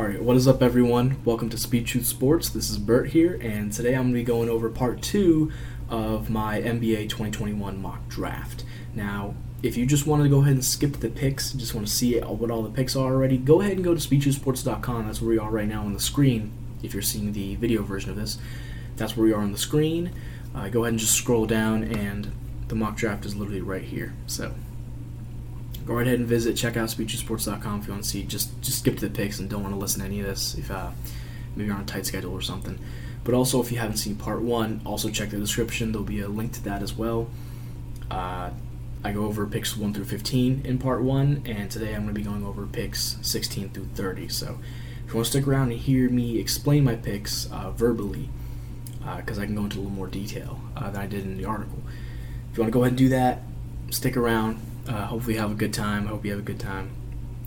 All right, what is up, everyone? Welcome to Speed Truth Sports. This is Bert here, and today I'm going to be going over part two of my NBA 2021 mock draft. Now, if you just want to go ahead and skip the picks, just want to see what all the picks are already, go ahead and go to speedtruthsports.com. That's where we are right now on the screen. If you're seeing the video version of this, that's where we are on the screen. Uh, go ahead and just scroll down, and the mock draft is literally right here. So go right ahead and visit. Check out speedtruthsports.com if you want to see. Just just skip to the picks and don't want to listen to any of this. If uh, maybe you're on a tight schedule or something. But also, if you haven't seen part one, also check the description. There'll be a link to that as well. Uh, I go over picks 1 through 15 in part 1, and today I'm going to be going over picks 16 through 30. So if you want to stick around and hear me explain my picks uh, verbally, because uh, I can go into a little more detail uh, than I did in the article. If you want to go ahead and do that, stick around. Uh, hopefully, have a good time. Hope you have a good time.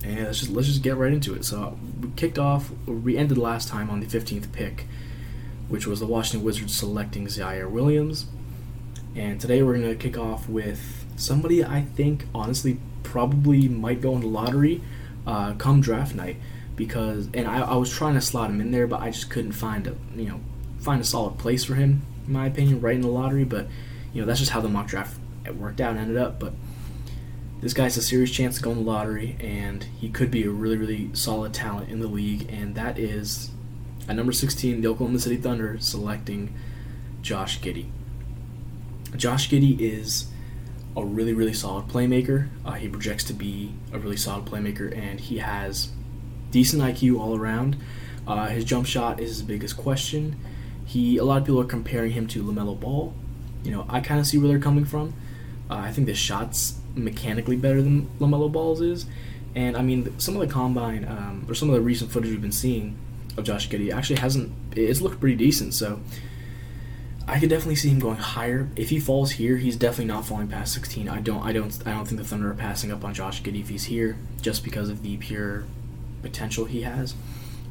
And let's just let's just get right into it. So we kicked off. We ended last time on the 15th pick, which was the Washington Wizards selecting Ziaire Williams. And today we're to kick off with somebody I think honestly probably might go in the lottery uh, come draft night because and I, I was trying to slot him in there but I just couldn't find a you know find a solid place for him in my opinion right in the lottery but you know that's just how the mock draft worked out and ended up but this guy's a serious chance to go in the lottery and he could be a really really solid talent in the league and that is at number 16 the Oklahoma City Thunder selecting Josh Giddey Josh Giddey is a really, really solid playmaker. Uh, he projects to be a really solid playmaker, and he has decent IQ all around. Uh, his jump shot is his biggest question. He a lot of people are comparing him to Lamelo Ball. You know, I kind of see where they're coming from. Uh, I think the shot's mechanically better than Lamelo Ball's is, and I mean some of the combine um, or some of the recent footage we've been seeing of Josh Giddey actually hasn't. It's looked pretty decent. So I could definitely see him going higher. If he falls here, he's definitely not falling past 16. I don't, I don't, I don't think the Thunder are passing up on Josh Giddey if he's here, just because of the pure potential he has.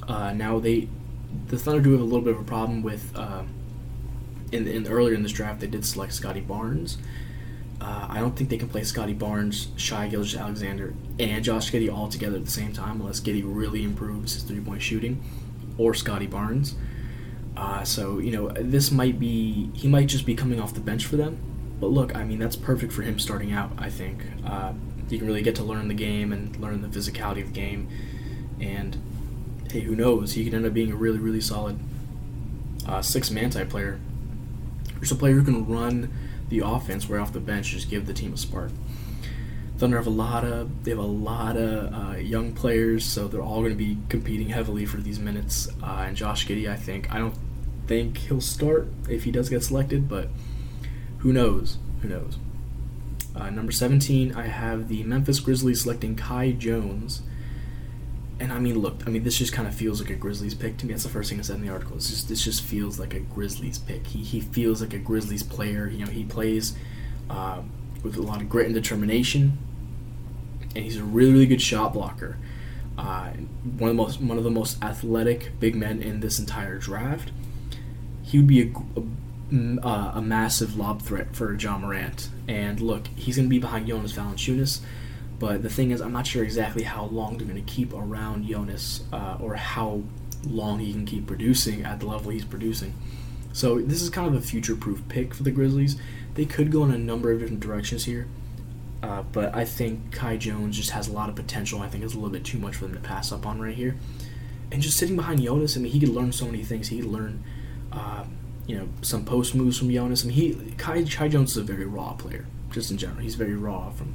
Uh, now they, the Thunder do have a little bit of a problem with. Uh, in, in earlier in this draft, they did select Scottie Barnes. Uh, I don't think they can play Scottie Barnes, Shai Gilgeous-Alexander, and Josh Giddey all together at the same time unless Giddey really improves his three point shooting, or Scottie Barnes. Uh, so you know this might be he might just be coming off the bench for them. But look, I mean that's perfect for him starting out. I think uh, he can really get to learn the game and learn the physicality of the game. And hey, who knows? He could end up being a really really solid uh, six man type player. Just a player who can run the offense right off the bench, just give the team a spark. Thunder have a lot of they have a lot of uh, young players, so they're all going to be competing heavily for these minutes. Uh, and Josh Giddey, I think I don't think he'll start if he does get selected, but who knows? Who knows? Uh, number 17, I have the Memphis Grizzlies selecting Kai Jones. And I mean, look, I mean, this just kind of feels like a Grizzlies pick to me. That's the first thing I said in the article. It's just this just feels like a Grizzlies pick. He he feels like a Grizzlies player. You know, he plays uh, with a lot of grit and determination and he's a really really good shot blocker. Uh, one of the most one of the most athletic big men in this entire draft. He would be a, a, uh, a massive lob threat for Ja Morant. And look, he's going to be behind Jonas Valanciunas. But the thing is, I'm not sure exactly how long they're going to keep around Jonas uh, or how long he can keep producing at the level he's producing. So this is kind of a future-proof pick for the Grizzlies. They could go in a number of different directions here. Uh, but I think Kai Jones just has a lot of potential. I think it's a little bit too much for them to pass up on right here. And just sitting behind Jonas, I mean, he could learn so many things. He could learn, uh, you know, some post moves from Jonas. I mean, he Kai, Kai Jones is a very raw player, just in general. He's very raw from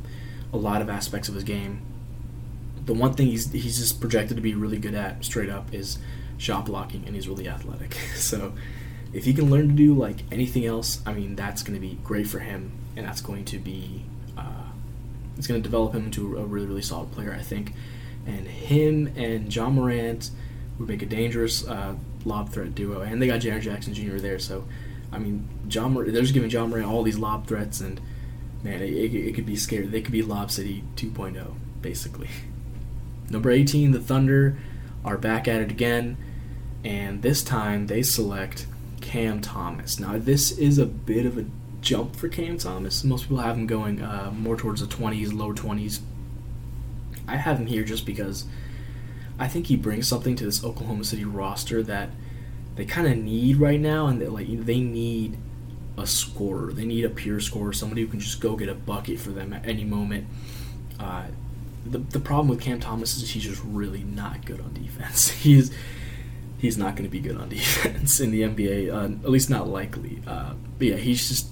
a lot of aspects of his game. The one thing he's he's just projected to be really good at, straight up, is shot blocking, and he's really athletic. so, if he can learn to do like anything else, I mean, that's going to be great for him, and that's going to be it's going to develop him into a really, really solid player, I think. And him and Ja Morant would make a dangerous uh, lob threat duo. And they got Jaren Jackson Jr. there, so I mean, John Mor- they're just giving Ja Morant all these lob threats, and man, it, it, it could be scary. They could be Lob City 2.0, basically. Number 18, the Thunder are back at it again, and this time they select Cam Thomas. Now, this is a bit of a jump for Cam Thomas. Most people have him going uh, more towards the 20s, lower 20s. I have him here just because I think he brings something to this Oklahoma City roster that they kind of need right now, and they, like they need a scorer. They need a pure scorer, somebody who can just go get a bucket for them at any moment. Uh, the, the problem with Cam Thomas is he's just really not good on defense. He's he's not going to be good on defense in the NBA, uh, at least not likely. Uh, but yeah, he's just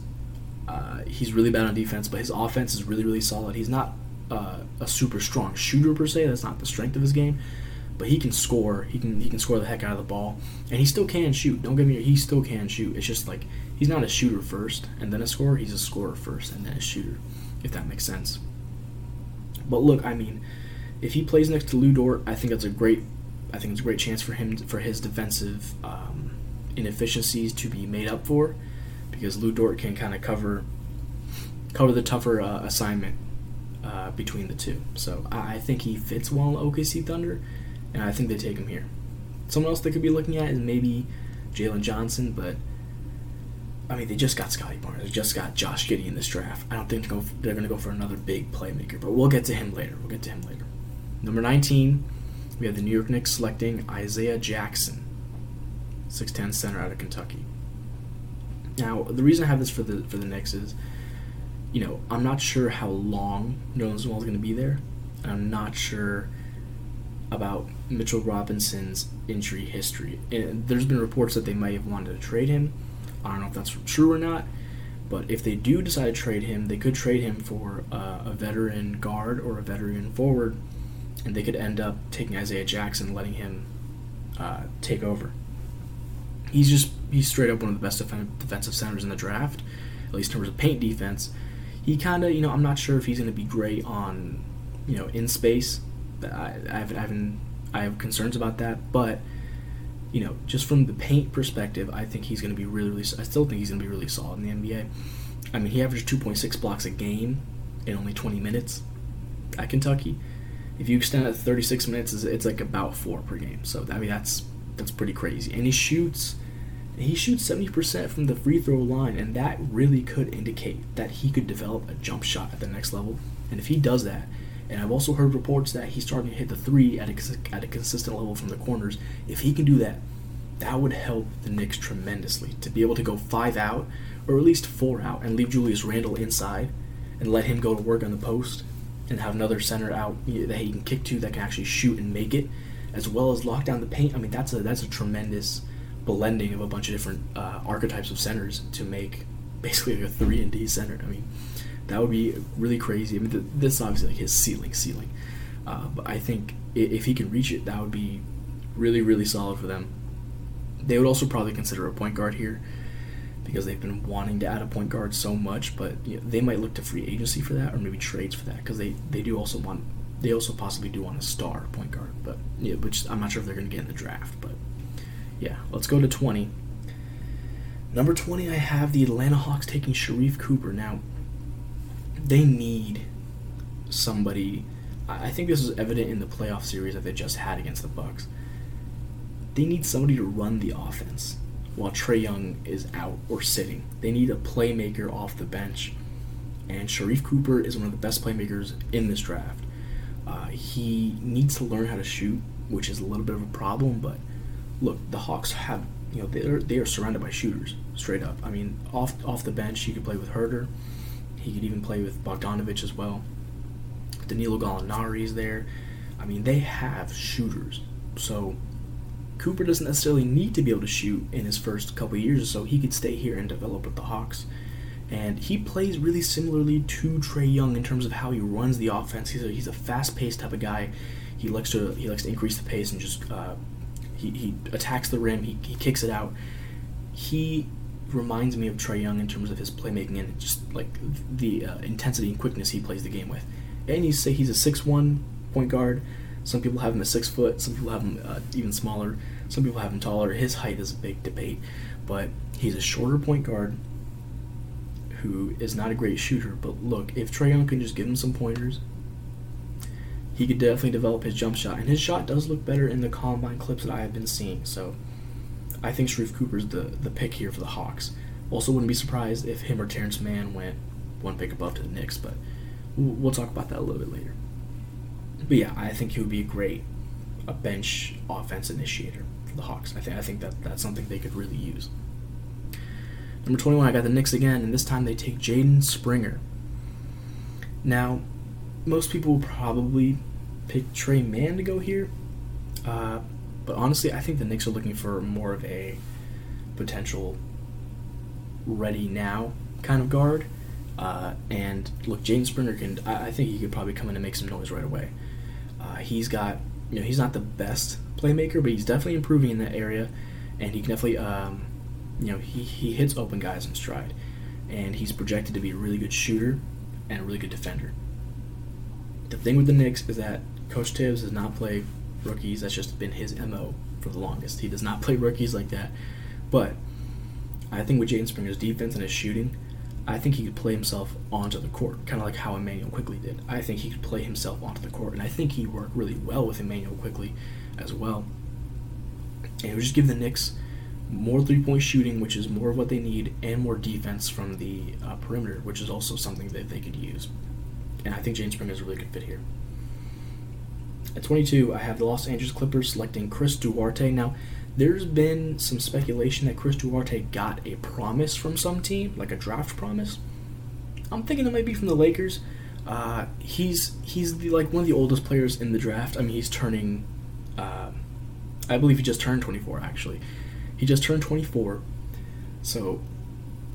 uh, he's really bad on defense, but his offense is really really solid. He's not uh, a super strong shooter per se. That's not the strength of his game, but he can score. He can he can score the heck out of the ball, and he still can shoot. Don't get me he still can shoot. It's just like he's not a shooter first and then a scorer. He's a scorer first and then a shooter, if that makes sense. But look, I mean, if he plays next to Lu Dort, I think that's a great. I think it's a great chance for him for his defensive um, inefficiencies to be made up for, because Lu Dort can kind of cover cover the tougher uh, assignment uh, between the two. So I, I think he fits well in OKC Thunder, and I think they take him here. Someone else they could be looking at is maybe Jalen Johnson, but I mean, they just got Scottie Barnes. They just got Josh Giddey in this draft. I don't think they're going to go for another big playmaker, but we'll get to him later. We'll get to him later. Number 19, we have the New York Knicks selecting Isaiah Jackson, 6'10 center out of Kentucky. Now, the reason I have this for the for the Knicks is, you know, I'm not sure how long Nerlens Noel is going to be there. I'm not sure about Mitchell Robinson's injury history. And there's been reports that they might have wanted to trade him I don't know if that's true or not. But if they do decide to trade him, they could trade him for uh, a veteran guard or a veteran forward, and they could end up taking Isaiah Jackson, letting him uh, take over. He's just he's straight up one of the best defensive centers in the draft, at least in terms of paint defense. He kind of you know I'm not sure if he's going to be great on you know in space. I, I have I haven't I have concerns about that, but you know, just from the paint perspective, I think he's going to be really, really. I still think he's going to be really solid in the NBA. I mean, he averaged 2.6 blocks a game in only 20 minutes at Kentucky. If you extend it to 36 minutes, it's like about four per game. So I mean, that's that's pretty crazy. And he shoots, he shoots 70% from the free throw line, and that really could indicate that he could develop a jump shot at the next level. And if he does that, and I've also heard reports that he's starting to hit the three at a, at a consistent level from the corners. If he can do that, that would help the Knicks tremendously to be able to go five out or at least four out and leave Julius Randle inside and let him go to work on the post and have another center out that he can kick to that can actually shoot and make it, as well as lock down the paint. I mean, that's a that's a tremendous blending of a bunch of different uh, archetypes of centers to make basically like a three and D center. I mean, that would be really crazy. I mean, this is obviously like his ceiling, ceiling. Uh, but I think if he can reach it, that would be really, really solid for them. They would also probably consider a point guard here because they've been wanting to add a point guard so much, but you know, they might look to free agency for that or maybe trades for that because they, they do also want they also possibly do want a star point guard, but yeah, which I'm not sure if they're going to get in the draft, but yeah, let's go to 20. Number 20, I have the Atlanta Hawks taking Sharife Cooper. Now, they need somebody. I think this is evident in the playoff series that they just had against the Bucks. They need somebody to run the offense while Trae Young is out or sitting. They need a playmaker off the bench, and Sharife Cooper is one of the best playmakers in this draft. Uh, he needs to learn how to shoot, which is a little bit of a problem. But look, the Hawks have you know they are they are surrounded by shooters straight up. I mean, off off the bench, you could play with Huerter. He could even play with Bogdanovich as well. Danilo Gallinari is there. I mean, they have shooters. So Cooper doesn't necessarily need to be able to shoot in his first couple years or so. He could stay here and develop with the Hawks. And he plays really similarly to Trae Young in terms of how he runs the offense. He's a, he's a fast-paced type of guy. He likes to he likes to increase the pace and just uh, he, he attacks the rim. He, he kicks it out. He reminds me of Trae Young in terms of his playmaking and just like the uh, intensity and quickness he plays the game with. And you say he's a six-one point guard. Some people have him a six foot. Some people have him uh, even smaller. Some people have him taller. His height is a big debate, but he's a shorter point guard who is not a great shooter. But look, if Trae Young can just give him some pointers, he could definitely develop his jump shot. And his shot does look better in the combine clips that I have been seeing. So I think Sharife Cooper's the the pick here for the Hawks. Also, wouldn't be surprised if him or Terrence Mann went one pick above to the Knicks, but we'll talk about that a little bit later. But yeah, I think he would be a great a bench offense initiator for the Hawks. I think I think that that's something they could really use. Number 21, I got the Knicks again, and this time they take Jaden Springer. Now, most people will probably pick Tre Mann to go here, uh, but honestly, I think the Knicks are looking for more of a potential ready now kind of guard. Uh, and look, Jaden Springer can. I, I, think he could probably come in and make some noise right away. Uh, he's got, you know, he's not the best playmaker, but he's definitely improving in that area, and he can definitely, um, you know, he, he hits open guys in stride, and he's projected to be a really good shooter and a really good defender. The thing with the Knicks is that Coach Thibs does not play rookies. That's just been his mo for the longest. He does not play rookies like that, but I think with Jaden Springer's defense and his shooting, I think he could play himself onto the court, kind of like how Immanuel Quickley did. I think he could play himself onto the court, and I think he worked really well with Immanuel Quickley as well. And it would just give the Knicks more three point shooting, which is more of what they need, and more defense from the uh, perimeter, which is also something that they could use. And I think Jaden Springer is a really good fit here. At 22, I have the Los Angeles Clippers selecting Chris Duarte. Now, there's been some speculation that Chris Duarte got a promise from some team, like a draft promise. I'm thinking it might be from the Lakers. Uh, he's he's the, like one of the oldest players in the draft. I mean, he's turning. Uh, I believe he just turned 24. Actually, he just turned 24. So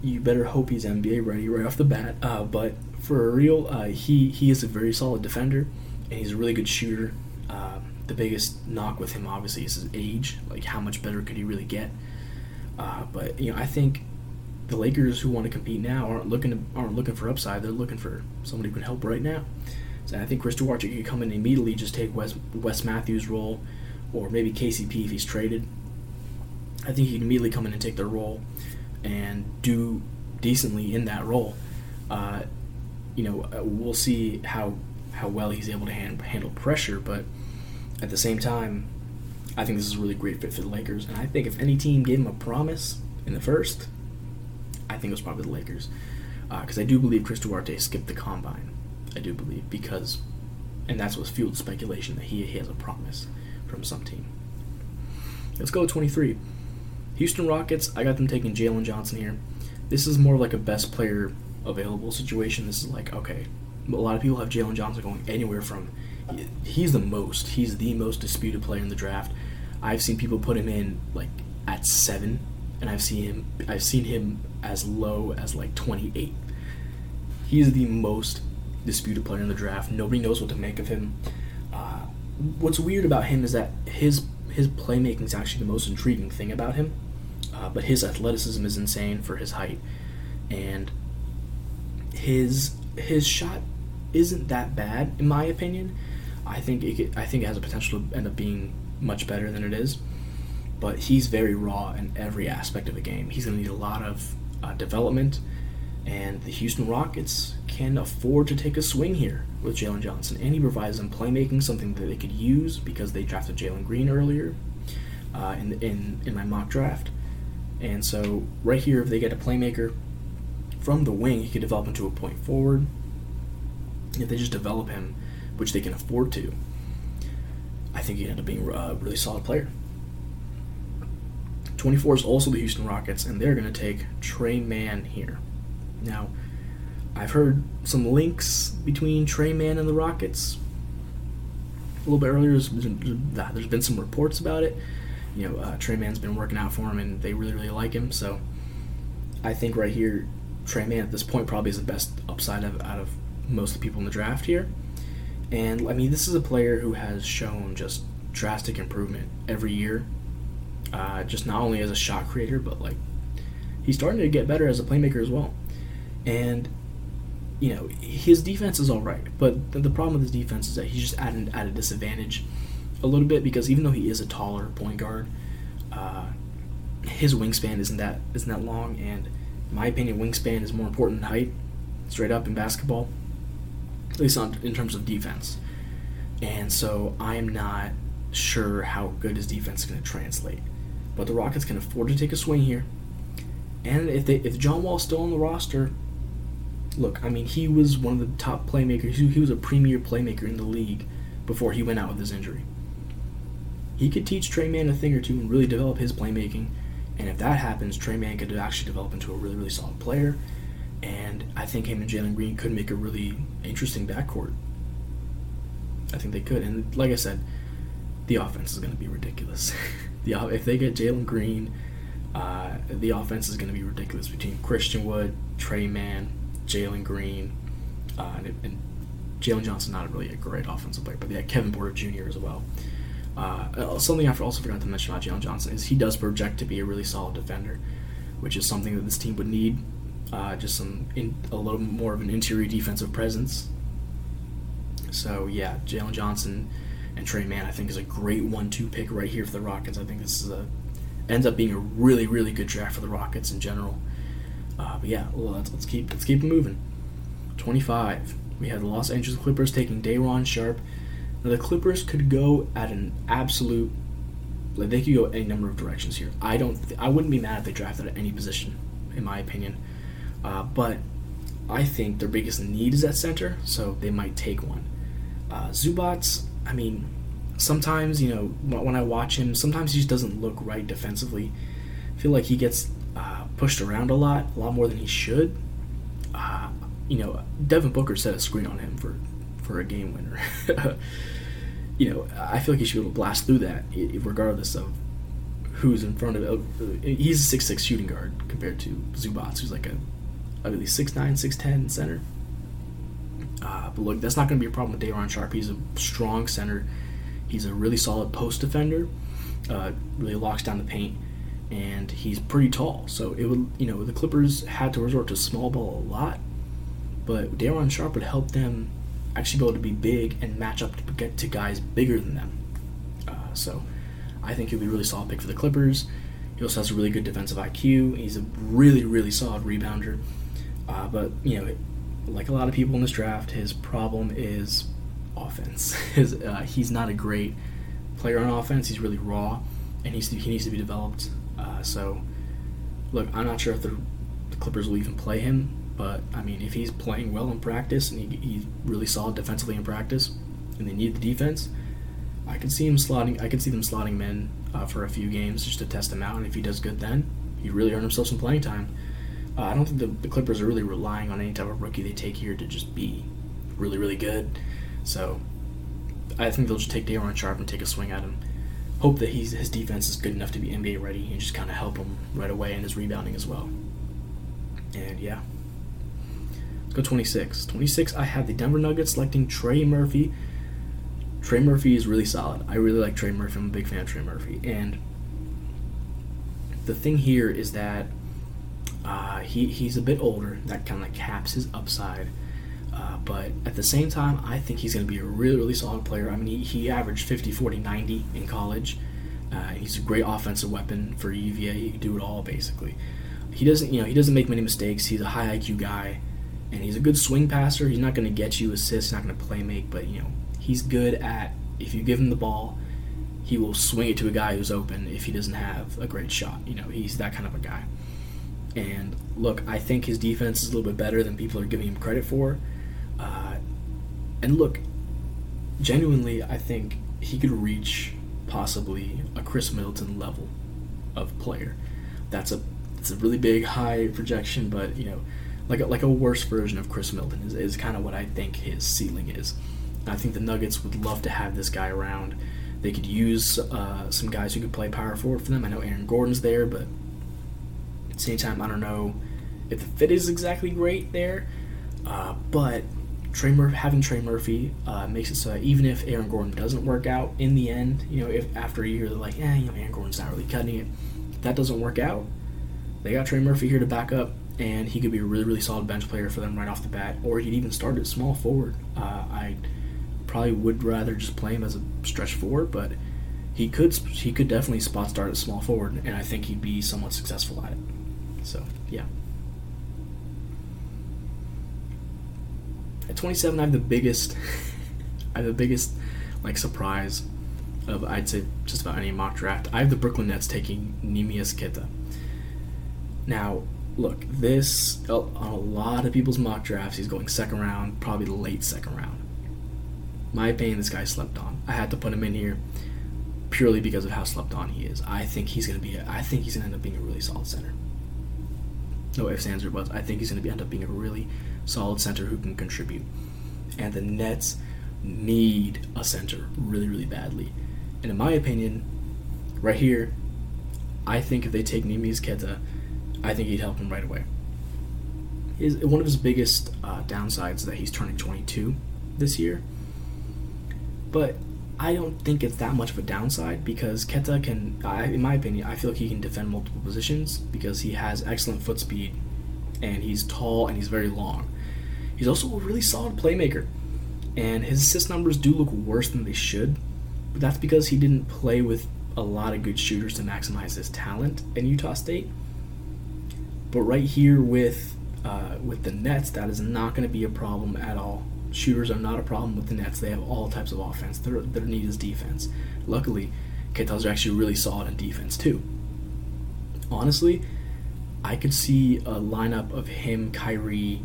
you better hope he's NBA ready right off the bat. Uh, but for real, uh, he he is a very solid defender, and he's a really good shooter. Uh, the biggest knock with him obviously is his age. Like how much better could he really get? Uh, but you know, I think the Lakers who want to compete now aren't looking to, aren't looking for upside. They're looking for somebody who can help right now. So I think Chris Duarte could come in and immediately just take Wes, Wes Matthews' role, or maybe KCP if he's traded. I think he can immediately come in and take their role and do decently in that role. Uh, you know, uh, we'll see how how well he's able to hand, handle pressure, but at the same time, I think this is a really great fit for the Lakers. And I think if any team gave him a promise in the first, I think it was probably the Lakers. Because uh, I do believe Chris Duarte skipped the combine. I do believe. Because, and that's what fueled speculation that he, he has a promise from some team. Let's go 23. Houston Rockets, I got them taking Jalen Johnson here. This is more like a best player available situation. This is like, okay, a lot of people have Jalen Johnson going anywhere from he's the most. He's the most disputed player in the draft. I've seen people put him in like at seven, and I've seen him. I've seen him as low as like twenty eight. He's the most disputed player in the draft. Nobody knows what to make of him. Uh, what's weird about him is that his his playmaking is actually the most intriguing thing about him. Uh, but his athleticism is insane for his height, and his his shot isn't that bad in my opinion. I think it could, I think it has a potential to end up being much better than it is. But he's very raw in every aspect of the game. He's going to need a lot of uh, development, and the Houston Rockets can afford to take a swing here with Jalen Johnson. And he provides them playmaking, something that they could use because they drafted Jalen Green earlier uh, in, in in my mock draft. And so right here, if they get a playmaker from the wing, he could develop into a point forward. If they just develop him which they can afford to, I think he end up being a really solid player. 24 is also the Houston Rockets, and they're going to take Tre Mann here. Now, I've heard some links between Tre Mann and the Rockets. A little bit earlier, there's been some reports about it. You know, uh, Tre Mann's been working out for him, and they really, really like him. So, I think right here, Tre Mann at this point probably is the best upside of, out of most of the people in the draft here. And I mean, this is a player who has shown just drastic improvement every year. Uh, just not only as a shot creator, but like he's starting to get better as a playmaker as well. And you know, his defense is all right, but the problem with his defense is that he's just at, an, at a disadvantage a little bit because even though he is a taller point guard, uh, his wingspan isn't that isn't that long, and in my opinion, wingspan is more important than height, straight up in basketball at least on, in terms of defense. And so I'm not sure how good his defense is going to translate. But the Rockets can afford to take a swing here. And if they if John Wall's still on the roster, look, I mean he was one of the top playmakers. He, he was a premier playmaker in the league before he went out with his injury. he could teach Tre Mann a thing or two and really develop his playmaking. And if that happens, Tre Mann could actually develop into a really, really solid player. And I think him and Jalen Green could make a really interesting backcourt. I think they could. And like I said, the offense is going to be ridiculous. the if they get Jalen Green, uh, the offense is going to be ridiculous between Christian Wood, Tre Mann, Jalen Green, uh, and, and Jalen Johnson not really a great offensive player, but they Kevin Porter Jr. as well. Uh, something I also forgot to mention about Jalen Johnson is he does project to be a really solid defender, which is something that this team would need. Uh, just some in, a little more of an interior defensive presence. So yeah, Jalen Johnson and Tre Mann I think is a great one-two pick right here for the Rockets. I think this is a ends up being a really really good draft for the Rockets in general. Uh, but yeah, let's, let's keep let's keep moving. Twenty-five. We have the Los Angeles Clippers taking Day'Ron Sharpe. Now the Clippers could go at an absolute like they could go any number of directions here. I don't. I wouldn't be mad if they drafted at any position, in my opinion. Uh, but I think their biggest need is at center, so they might take one. Uh, Zubac, I mean, sometimes you know when I watch him, sometimes he just doesn't look right defensively. I feel like he gets uh, pushed around a lot, a lot more than he should. Uh, you know, Devin Booker set a screen on him for for a game winner. you know, I feel like he should be able to blast through that, regardless of who's in front of it. He's a six six shooting guard compared to Zubac, who's like a I believe six nine, six ten center. Uh, but look, that's not going to be a problem with Day'Ron Sharpe. He's a strong center. He's a really solid post defender. Uh, really locks down the paint, and he's pretty tall. So it would, you know, the Clippers had to resort to small ball a lot, but Day'Ron Sharpe would help them actually be able to be big and match up to get to guys bigger than them. Uh, so I think he'll be a really solid pick for the Clippers. He also has a really good defensive IQ. He's a really, really solid rebounder. Uh, but you know, like a lot of people in this draft, his problem is offense. His, uh, he's not a great player on offense. He's really raw, and he's, he needs to be developed. Uh, so, look, I'm not sure if the, the, Clippers will even play him, but I mean, if he's playing well in practice and he, he's really solid defensively in practice, and they need the defense, I can see him slotting. I can see them slotting in uh, for a few games just to test him out, and if he does good, then he really earned himself some playing time. Uh, I don't think the, the Clippers are really relying on any type of rookie they take here to just be really, really good. So I think they'll just take Day'Ron Sharpe and take a swing at him. Hope that he's, his defense is good enough to be NBA ready and just kind of help him right away in his rebounding as well. And yeah. Let's go 26. 26, I have the Denver Nuggets selecting Trey Murphy. Trey Murphy is really solid. I really like Trey Murphy. I'm a big fan of Trey Murphy. And the thing here is that uh, he, he's a bit older. That kind of caps his upside. Uh, but at the same time, I think he's going to be a really, really solid player. I mean, he, he averaged 50, 40, 90 in college. Uh, he's a great offensive weapon for UVA. He can do it all, basically. He doesn't, you know, he doesn't make many mistakes. He's a high IQ guy, and he's a good swing passer. He's not going to get you assists, not going to play make, but you know, he's good at if you give him the ball, he will swing it to a guy who's open if he doesn't have a great shot. You know, he's that kind of a guy. And look, I think his defense is a little bit better than people are giving him credit for. Uh, and look, genuinely, I think he could reach possibly a Khris Middleton level of player. That's a it's a really big high projection, but you know, like a, like a worse version of Khris Middleton is, is kind of what I think his ceiling is. I think the Nuggets would love to have this guy around. They could use uh, some guys who could play power forward for them. I know Aaron Gordon's there, but same time, I don't know if the fit is exactly great there. Uh, but Trey having Trey Murphy uh, makes it so even if Aaron Gordon doesn't work out in the end, you know, if after a year they're like, eh, you know, Aaron Gordon's not really cutting it. If that doesn't work out, they got Trey Murphy here to back up, and he could be a really, really solid bench player for them right off the bat, or he'd even start at small forward. Uh, I probably would rather just play him as a stretch forward, but he could he could definitely spot start at small forward, and I think he'd be somewhat successful at it. So yeah. At 27, I have the biggest, I have the biggest, like surprise of I'd say just about any mock draft. I have the Brooklyn Nets taking Neemias Queta. Now, look, this on a lot of people's mock drafts, he's going second round, probably late second round. My opinion, this guy slept on. I had to put him in here. purely because of how slept on he is. I think he's to be. A, I think he's going to end up being a really solid center. No ifs, ands, or buts. I think he's going to end up being a really solid center who can contribute. And the Nets need a center really, really badly. And in my opinion, right here, I think if they take Neemias Queta, I think he'd help him right away. His, one of his biggest uh, downsides is that he's turning 22 this year. But I don't think it's that much of a downside because Queta can, I, in my opinion, I feel like he can defend multiple positions because he has excellent foot speed and he's tall and he's very long. He's also a really solid playmaker, and his assist numbers do look worse than they should, but that's because he didn't play with a lot of good shooters to maximize his talent in Utah State. But right here with uh, with the Nets, that is not going to be a problem at all. Shooters are not a problem with the Nets. They have all types of offense. Their, their need is defense. Luckily, are actually really solid in defense too. Honestly, I could see a lineup of him, Kyrie,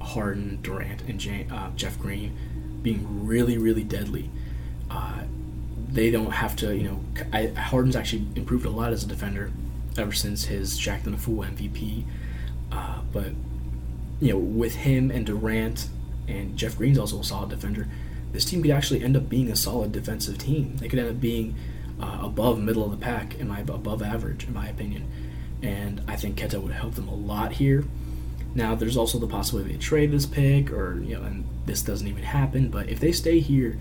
Harden, Durant, and Jay, uh, Jeff Green being really, really deadly. Uh, they don't have to, you know. I, Harden's actually improved a lot as a defender ever since his Shaqtin' a Fool MVP. Uh, but you know, with him and Durant and Jeff Green's also a solid defender, this team could actually end up being a solid defensive team. They could end up being uh, above middle of the pack, in my above average, in my opinion. And I think Queta would help them a lot here. Now, there's also the possibility they trade this pick, or you know, and this doesn't even happen. But if they stay here,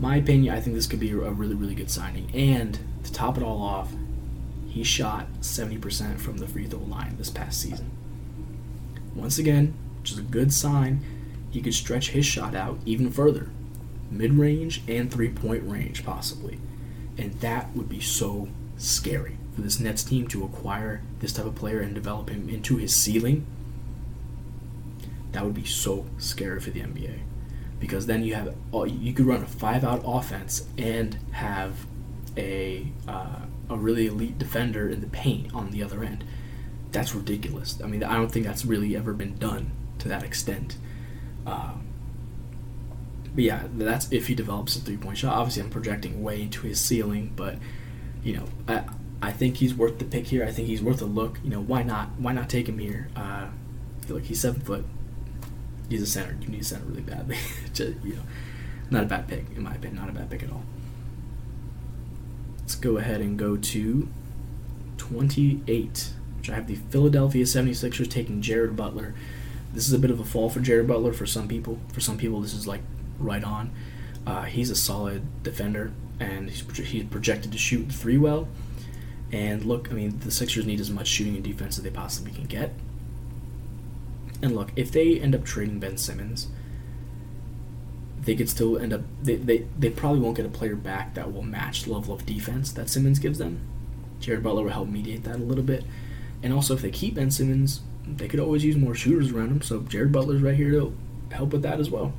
my opinion, I think this could be a really, really good signing. And to top it all off, he shot 70% from the free throw line this past season. Once again, which is a good sign, he could stretch his shot out even further, mid range and three point range, possibly. And that would be so scary for this Nets team to acquire this type of player and develop him into his ceiling. That would be so scary for the NBA because then you have you could run a five out offense and have a uh, a really elite defender in the paint on the other end. That's ridiculous. I mean, I don't think that's really ever been done to that extent. Um, but yeah, that's if he develops a three point shot. Obviously, I'm projecting way into his ceiling, but you know, I I think he's worth the pick here. I think he's worth a look. You know, why not? Why not take him here? Uh, like he's seven foot. He's a center. You need a center really badly. Just, you know, not a bad pick in my opinion. Not a bad pick at all. Let's go ahead and go to 28, which I have the Philadelphia 76ers taking Jared Butler. This is a bit of a fall for Jared Butler for some people. For some people, this is like right on. Uh, he's a solid defender, and he's, he's projected to shoot three well. And look, I mean, the Sixers need as much shooting and defense as they possibly can get. And look, if they end up trading Ben Simmons, they could still end up they, they, they probably won't get a player back that will match the level of defense that Simmons gives them. Jared Butler will help mediate that a little bit. And also if they keep Ben Simmons, they could always use more shooters around him. So Jared Butler's right here to help with that as well.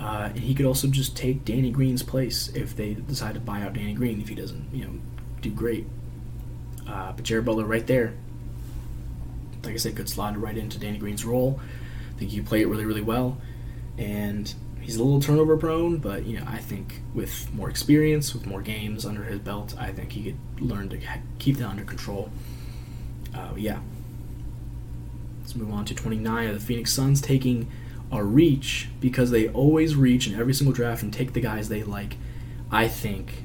Uh, and he could also just take Danny Green's place if they decide to buy out Danny Green if he doesn't, you know, do great. Uh, but Jared Butler right there, like I said, could slide right into Danny Green's role. I think he play it really, really well. And he's a little turnover prone, but you know I think with more experience, with more games under his belt, I think he could learn to keep that under control. Uh, yeah. Let's move on to 29. The Phoenix Suns taking a reach because they always reach in every single draft and take the guys they like. I think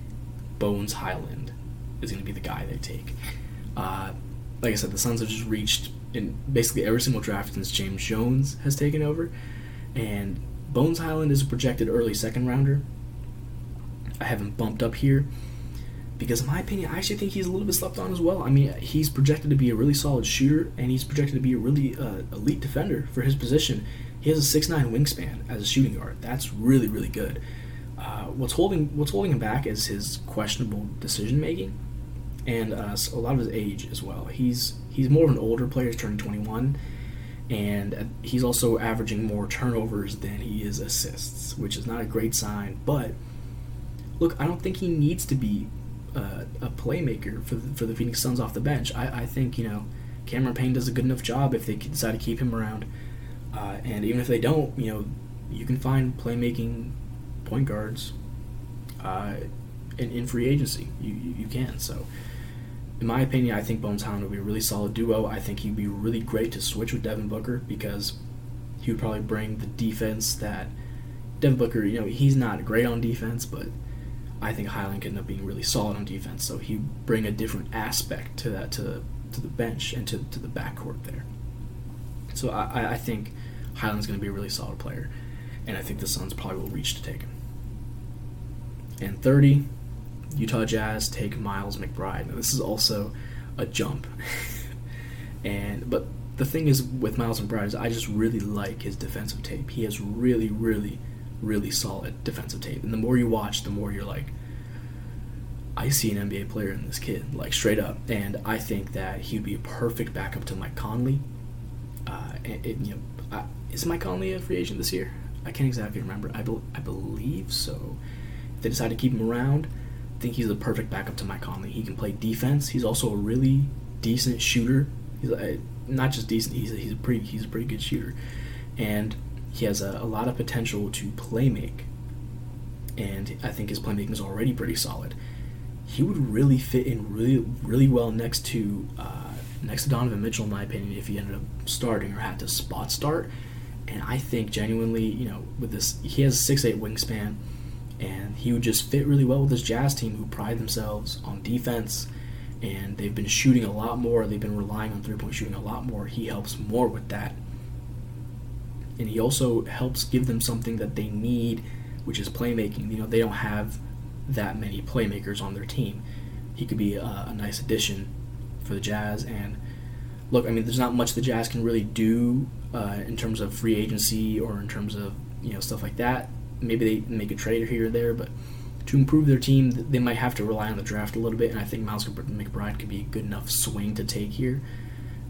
Bones Hyland is going to be the guy they take. Uh, like I said, the Suns have just reached in basically every single draft since James Jones has taken over, and Bones Hyland is a projected early second rounder. I have him bumped up here because, in my opinion, I actually think he's a little bit slept on as well. I mean, he's projected to be a really solid shooter, and he's projected to be a really uh, elite defender for his position. He has a 6'9 wingspan as a shooting guard. That's really, really good. Uh, what's holding what's holding him back is his questionable decision making, and uh, a lot of his age as well. He's he's more of an older player. He's turning 21, and he's also averaging more turnovers than he is assists, which is not a great sign. But look, I don't think he needs to be uh, a playmaker for the, for the Phoenix Suns off the bench. I, I think you know Cameron Payne does a good enough job if they decide to keep him around, uh, and even if they don't, you know, you can find playmaking point guards. Uh, in, in free agency. You, you, you can. So, in my opinion, I think Bones Hyland would be a really solid duo. I think he'd be really great to switch with Devin Booker because he would probably bring the defense that Devin Booker, you know, he's not great on defense, but I think Hyland could end up being really solid on defense. So he bring a different aspect to that to to the bench and to, to the backcourt there. So I, I think Hyland's going to be a really solid player, and I think the Suns probably will reach to take him. And 30, Utah Jazz take Miles McBride. Now this is also a jump, and but the thing is with Miles McBride is I just really like his defensive tape. He has really, really, really solid defensive tape, and the more you watch, the more you're like, I see an NBA player in this kid, like straight up, and I think that he'd be a perfect backup to Mike Conley. Uh, and, and, you know, uh, is Mike Conley a free agent this year? I can't exactly remember. I, be- I believe so. If they decide to keep him around, I think he's the perfect backup to Mike Conley. He can play defense. He's also a really decent shooter. He's uh, not just decent. He's a, he's a pretty he's a pretty good shooter, and he has a, a lot of potential to play make. And I think his playmaking is already pretty solid he would really fit in really really well next to uh, next to Donovan Mitchell in my opinion if he ended up starting or had to spot start. And I think genuinely, you know, with this he has a six eight wingspan and he would just fit really well with this Jazz team who pride themselves on defense and they've been shooting a lot more. They've been relying on three point shooting a lot more. He helps more with that. And he also helps give them something that they need, which is playmaking. You know, they don't have that many playmakers on their team. He could be a, a nice addition for the Jazz. And look, I mean, there's not much the Jazz can really do uh, in terms of free agency or in terms of you know stuff like that. Maybe they make a trade here or there, but to improve their team, they might have to rely on the draft a little bit. And I think Miles McBride could be a good enough swing to take here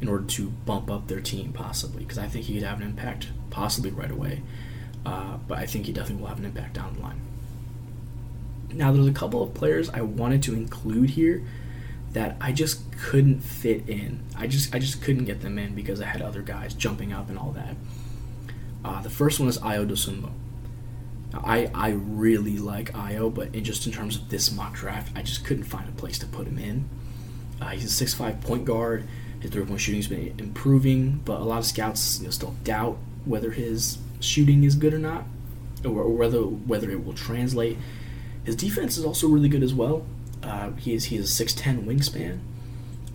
in order to bump up their team possibly, because I think he could have an impact possibly right away. Uh, but I think he definitely will have an impact down the line. Now, there's a couple of players I wanted to include here that I just couldn't fit in. I just I just couldn't get them in because I had other guys jumping up and all that. Uh, the first one is Ayo Dosunmu. I I really like Ayo, but in just in terms of this mock draft, I just couldn't find a place to put him in. Uh, he's a six-five point guard. His three-point shooting's been improving, but a lot of scouts you know, still doubt whether his shooting is good or not, or, or whether whether it will translate. His defense is also really good as well. Uh, he is he has a six ten wingspan,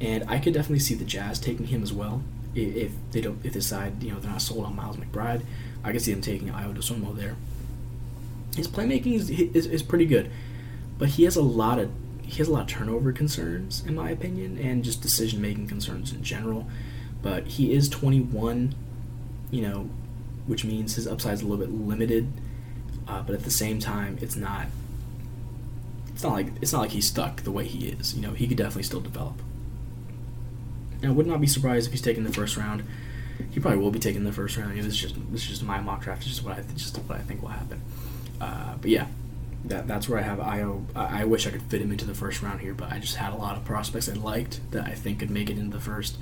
and I could definitely see the Jazz taking him as well if they don't if they decide you know they're not sold on Miles McBride. I could see them taking Ayo Dosunmu there. His playmaking is, is, is pretty good, but he has a lot of he has a lot of turnover concerns in my opinion, and just decision making concerns in general. But he is 21, you know, which means his upside is a little bit limited. Uh, but at the same time, it's not it's not like it's not like he's stuck the way he is. You know, he could definitely still develop. And I would not be surprised if he's taken the first round. He probably will be taking the first round. This is just this is just my mock draft. It's just what I just what I think will happen. Uh, but yeah, that that's where I have Ayo. I, I wish I could fit him into the first round here, but I just had a lot of prospects I liked that I think could make it into the first.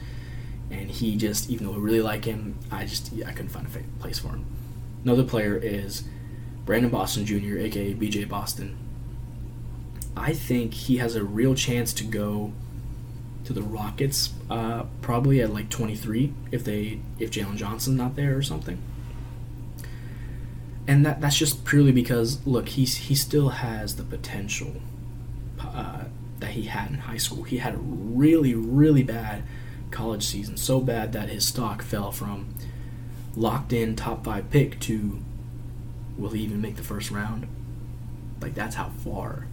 And he just, even though I really like him, I just yeah, I couldn't find a place for him. Another player is Brandon Boston Jr., aka BJ Boston. I think he has a real chance to go to the Rockets uh, probably at like 23 if they if Jalen Johnson's not there or something. And that that's just purely because look he's he still has the potential uh, that he had in high school. He had a really really bad college season, so bad that his stock fell from locked in top five pick to will he even make the first round? Like that's how far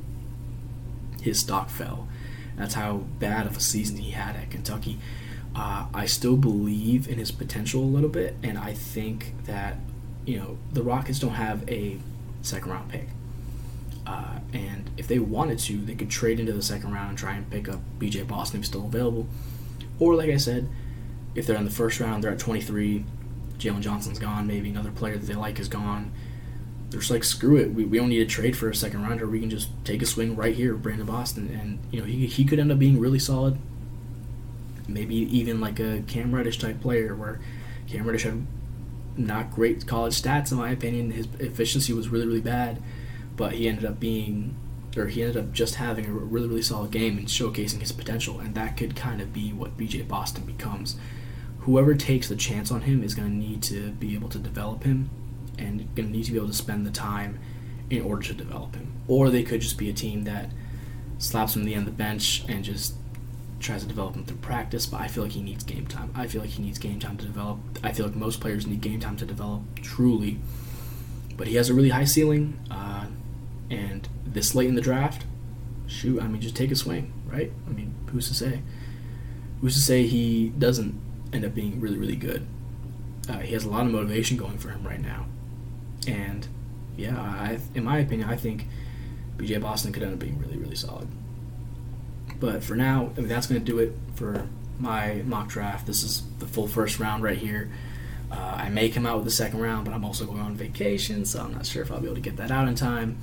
his stock fell. That's how bad of a season he had at Kentucky. Uh, I still believe in his potential a little bit, and I think that you know the Rockets don't have a second round pick. Uh, and if they wanted to, they could trade into the second round and try and pick up BJ Boston if still available. Or, like I said, if they're in the first round, they're at 23, Jalen Johnson's gone, maybe another player that they like is gone, they're just like, screw it. We, we don't need to trade for a second rounder. We can just take a swing right here, Brandon Boston. And, you know, he, he could end up being really solid. Maybe even like a Cam Reddish type player where Cam Reddish had not great college stats, in my opinion. His efficiency was really, really bad. But he ended up being or he ended up just having a really, really solid game and showcasing his potential. And that could kind of be what BJ Boston becomes. Whoever takes the chance on him is going to need to be able to develop him and going to need to be able to spend the time in order to develop him. Or they could just be a team that slaps him at the end of the bench and just tries to develop him through practice, but I feel like he needs game time. I feel like he needs game time to develop. I feel like most players need game time to develop truly. But he has a really high ceiling, uh, and this late in the draft, shoot, I mean, just take a swing, right? I mean, who's to say? Who's to say he doesn't end up being really, really good? Uh, he has a lot of motivation going for him right now, and yeah, I, in my opinion, I think BJ Boston could end up being really, really solid. But for now, I mean, that's going to do it for my mock draft. This is the full first round right here. Uh, I may come out with the second round, but I'm also going on vacation, so I'm not sure if I'll be able to get that out in time.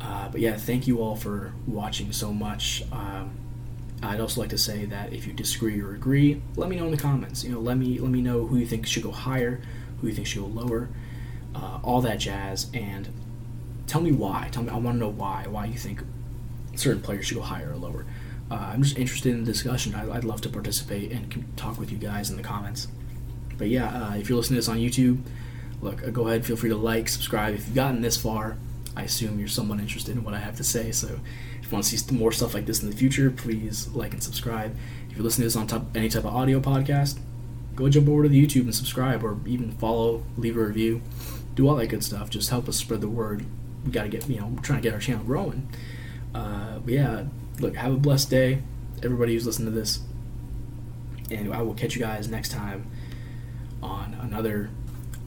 Uh, but yeah, thank you all for watching so much. Um, I'd also like to say that if you disagree or agree, let me know in the comments. You know, let me let me know who you think should go higher, who you think should go lower, uh, all that jazz, and tell me why. Tell me, I want to know why. Why you think certain players should go higher or lower. Uh, I'm just interested in the discussion. I, would love to participate and talk with you guys in the comments. But yeah, uh, if you're listening to this on YouTube, look, uh, go ahead, feel free to like, subscribe. If you've gotten this far, I assume you're someone interested in what I have to say. So if you want to see more stuff like this in the future, please like and subscribe. If you're listening to this on top, any type of audio podcast, go jump over to the YouTube and subscribe, or even follow, leave a review, do all that good stuff. Just help us spread the word. We got to get, you know, we're trying to get our channel growing. Uh, but yeah, look, have a blessed day, everybody who's listening to this. And I will catch you guys next time on another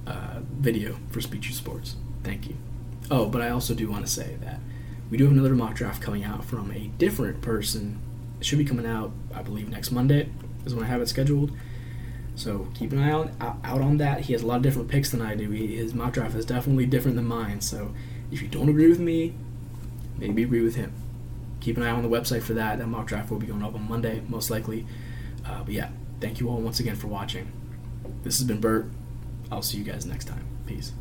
uh, video for Speech Sports. Thank you. Oh, but I also do want to say that we do have another mock draft coming out from a different person. It should be coming out, I believe, next Monday is when I have it scheduled. So keep an eye on out on that. He has a lot of different picks than I do. He, his mock draft is definitely different than mine. So if you don't agree with me, maybe agree with him keep an eye on the website for that. That mock draft will be going up on Monday, most likely. Uh, but yeah, thank you all once again for watching. This has been Bert. I'll see you guys next time. Peace.